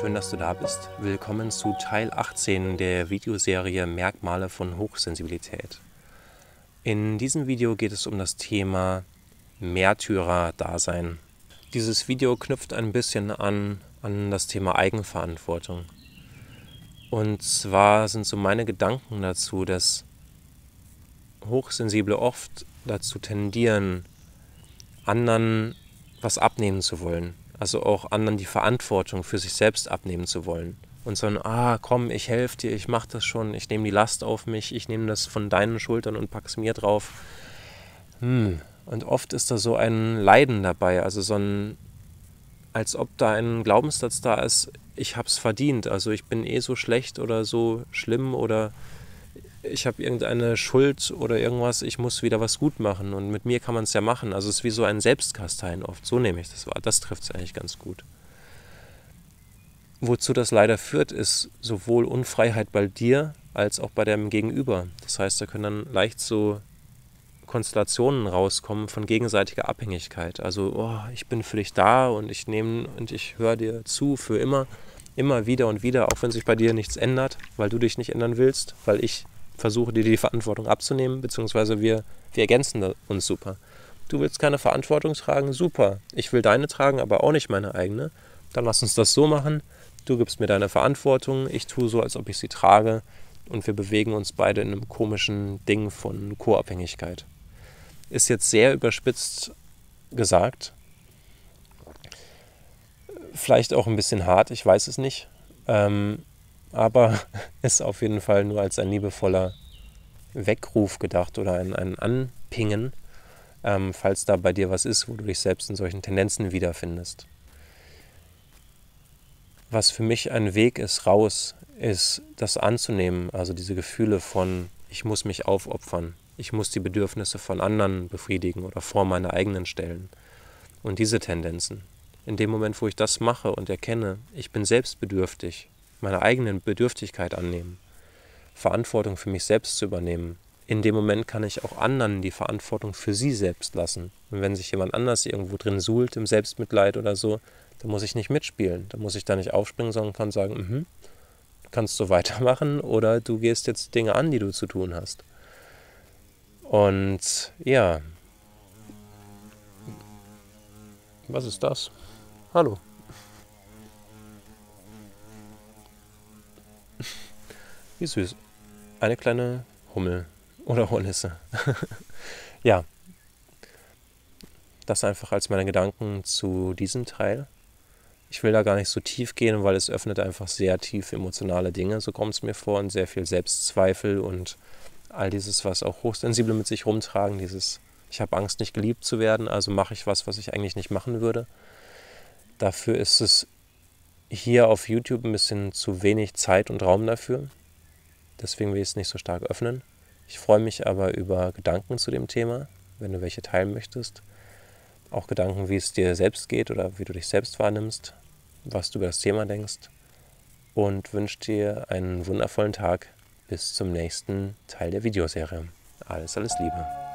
schön, dass du da bist. Willkommen zu Teil 18 der Videoserie Merkmale von Hochsensibilität. In diesem Video geht es um das Thema Märtyrer-Dasein. Dieses Video knüpft ein bisschen an, an das Thema Eigenverantwortung. Und zwar sind so meine Gedanken dazu, dass Hochsensible oft dazu tendieren, anderen was abnehmen zu wollen also auch anderen die Verantwortung für sich selbst abnehmen zu wollen. Und so ein, ah, komm, ich helfe dir, ich mache das schon, ich nehme die Last auf mich, ich nehme das von deinen Schultern und pack's mir drauf. Hm. Und oft ist da so ein Leiden dabei, also so ein, als ob da ein Glaubenssatz da ist, ich hab's verdient, also ich bin eh so schlecht oder so schlimm oder ich habe irgendeine Schuld oder irgendwas, ich muss wieder was gut machen und mit mir kann man es ja machen. Also es ist wie so ein Selbstkasteien oft, so nehme ich das wahr. Das trifft es eigentlich ganz gut. Wozu das leider führt, ist sowohl Unfreiheit bei dir als auch bei dem Gegenüber. Das heißt, da können dann leicht so Konstellationen rauskommen von gegenseitiger Abhängigkeit. Also, oh, ich bin für dich da und ich nehme und ich höre dir zu für immer, immer wieder und wieder, auch wenn sich bei dir nichts ändert, weil du dich nicht ändern willst, weil ich versuche dir die Verantwortung abzunehmen, beziehungsweise wir, wir ergänzen uns super. Du willst keine Verantwortung tragen, super. Ich will deine tragen, aber auch nicht meine eigene. Dann lass uns das so machen. Du gibst mir deine Verantwortung, ich tue so, als ob ich sie trage und wir bewegen uns beide in einem komischen Ding von Co-Abhängigkeit. Ist jetzt sehr überspitzt gesagt. Vielleicht auch ein bisschen hart, ich weiß es nicht. Ähm, aber ist auf jeden Fall nur als ein liebevoller Weckruf gedacht oder ein, ein Anpingen, ähm, falls da bei dir was ist, wo du dich selbst in solchen Tendenzen wiederfindest. Was für mich ein Weg ist raus, ist das anzunehmen, also diese Gefühle von, ich muss mich aufopfern, ich muss die Bedürfnisse von anderen befriedigen oder vor meine eigenen stellen. Und diese Tendenzen. In dem Moment, wo ich das mache und erkenne, ich bin selbstbedürftig, meine eigenen Bedürftigkeit annehmen, Verantwortung für mich selbst zu übernehmen. In dem Moment kann ich auch anderen die Verantwortung für sie selbst lassen. Und wenn sich jemand anders irgendwo drin suhlt, im Selbstmitleid oder so, dann muss ich nicht mitspielen. Dann muss ich da nicht aufspringen, sondern kann sagen, mhm, kannst du weitermachen oder du gehst jetzt Dinge an, die du zu tun hast. Und ja, was ist das? Hallo. Wie süß. Eine kleine Hummel oder Hornisse. ja. Das einfach als meine Gedanken zu diesem Teil. Ich will da gar nicht so tief gehen, weil es öffnet einfach sehr tief emotionale Dinge, so kommt es mir vor, und sehr viel Selbstzweifel und all dieses, was auch Hochsensible mit sich rumtragen, dieses, ich habe Angst, nicht geliebt zu werden, also mache ich was, was ich eigentlich nicht machen würde. Dafür ist es hier auf YouTube ein bisschen zu wenig Zeit und Raum dafür. Deswegen will ich es nicht so stark öffnen. Ich freue mich aber über Gedanken zu dem Thema, wenn du welche teilen möchtest. Auch Gedanken, wie es dir selbst geht oder wie du dich selbst wahrnimmst, was du über das Thema denkst. Und wünsche dir einen wundervollen Tag bis zum nächsten Teil der Videoserie. Alles, alles Liebe.